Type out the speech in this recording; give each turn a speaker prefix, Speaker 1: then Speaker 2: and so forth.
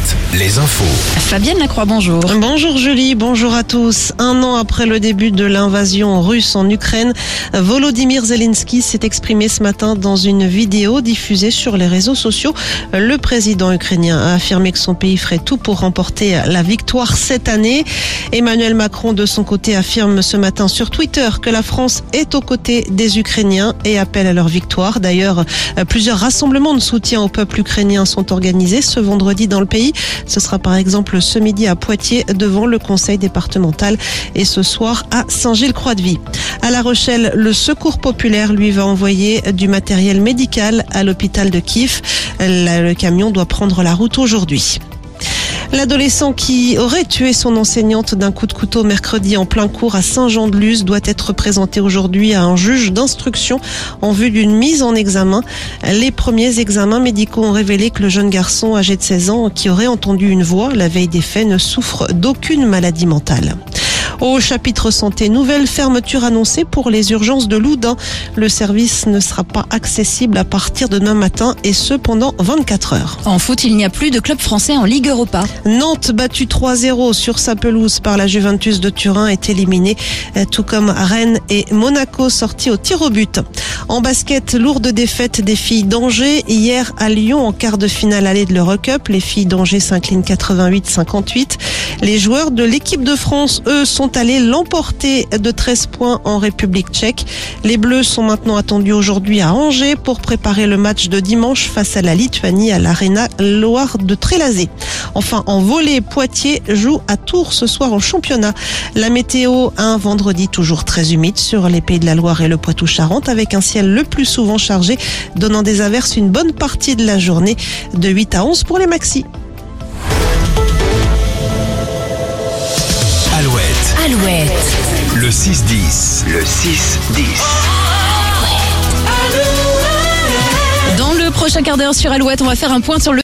Speaker 1: Alouette, les infos.
Speaker 2: Fabienne Lacroix, bonjour.
Speaker 3: Bonjour Julie, bonjour à tous. Un an après le début de l'invasion russe en Ukraine, Volodymyr Zelensky s'est exprimé ce matin dans une vidéo diffusée sur les réseaux sociaux. Le président ukrainien a affirmé que son pays ferait tout pour remporter la victoire cette année. Emmanuel Macron, de son côté, affirme ce matin sur Twitter que la France est aux côtés des Ukrainiens et appelle à leur victoire. D'ailleurs, plusieurs rassemblements de soutien au peuple ukrainien sont organisés ce vendredi dans le pays. Ce sera par exemple ce midi à Poitiers devant le conseil départemental et ce soir à Saint-Gilles-Croix-de-Vie. À La Rochelle, le Secours populaire lui va envoyer du matériel médical à l'hôpital de Kiev. Le camion doit prendre la route aujourd'hui. L'adolescent qui aurait tué son enseignante d'un coup de couteau mercredi en plein cours à Saint-Jean-de-Luz doit être présenté aujourd'hui à un juge d'instruction en vue d'une mise en examen. Les premiers examens médicaux ont révélé que le jeune garçon âgé de 16 ans qui aurait entendu une voix la veille des faits ne souffre d'aucune maladie mentale. Au chapitre santé, nouvelle fermeture annoncée pour les urgences de Loudun. Le service ne sera pas accessible à partir de demain matin et ce pendant 24 heures.
Speaker 2: En foot, il n'y a plus de club français en Ligue Europa.
Speaker 3: Nantes, battu 3-0 sur sa pelouse par la Juventus de Turin, est éliminé, tout comme Rennes et Monaco sortis au tir au but. En basket, lourde défaite des filles d'Angers. Hier à Lyon, en quart de finale allée de l'Eurocup, les filles d'Angers s'inclinent 88-58. Les joueurs de l'équipe de France, eux, sont allés l'emporter de 13 points en République tchèque. Les Bleus sont maintenant attendus aujourd'hui à Angers pour préparer le match de dimanche face à la Lituanie à l'Arena Loire de Trélazé. Enfin, en volée, Poitiers joue à Tours ce soir en championnat. La météo, un vendredi toujours très humide sur les Pays de la Loire et le Poitou-Charentes avec un ciel le plus souvent chargé, donnant des averses une bonne partie de la journée de 8 à 11 pour les maxis.
Speaker 1: Alouette. le 6-10. Le 6-10.
Speaker 2: Dans le prochain quart d'heure sur Alouette, on va faire un point sur le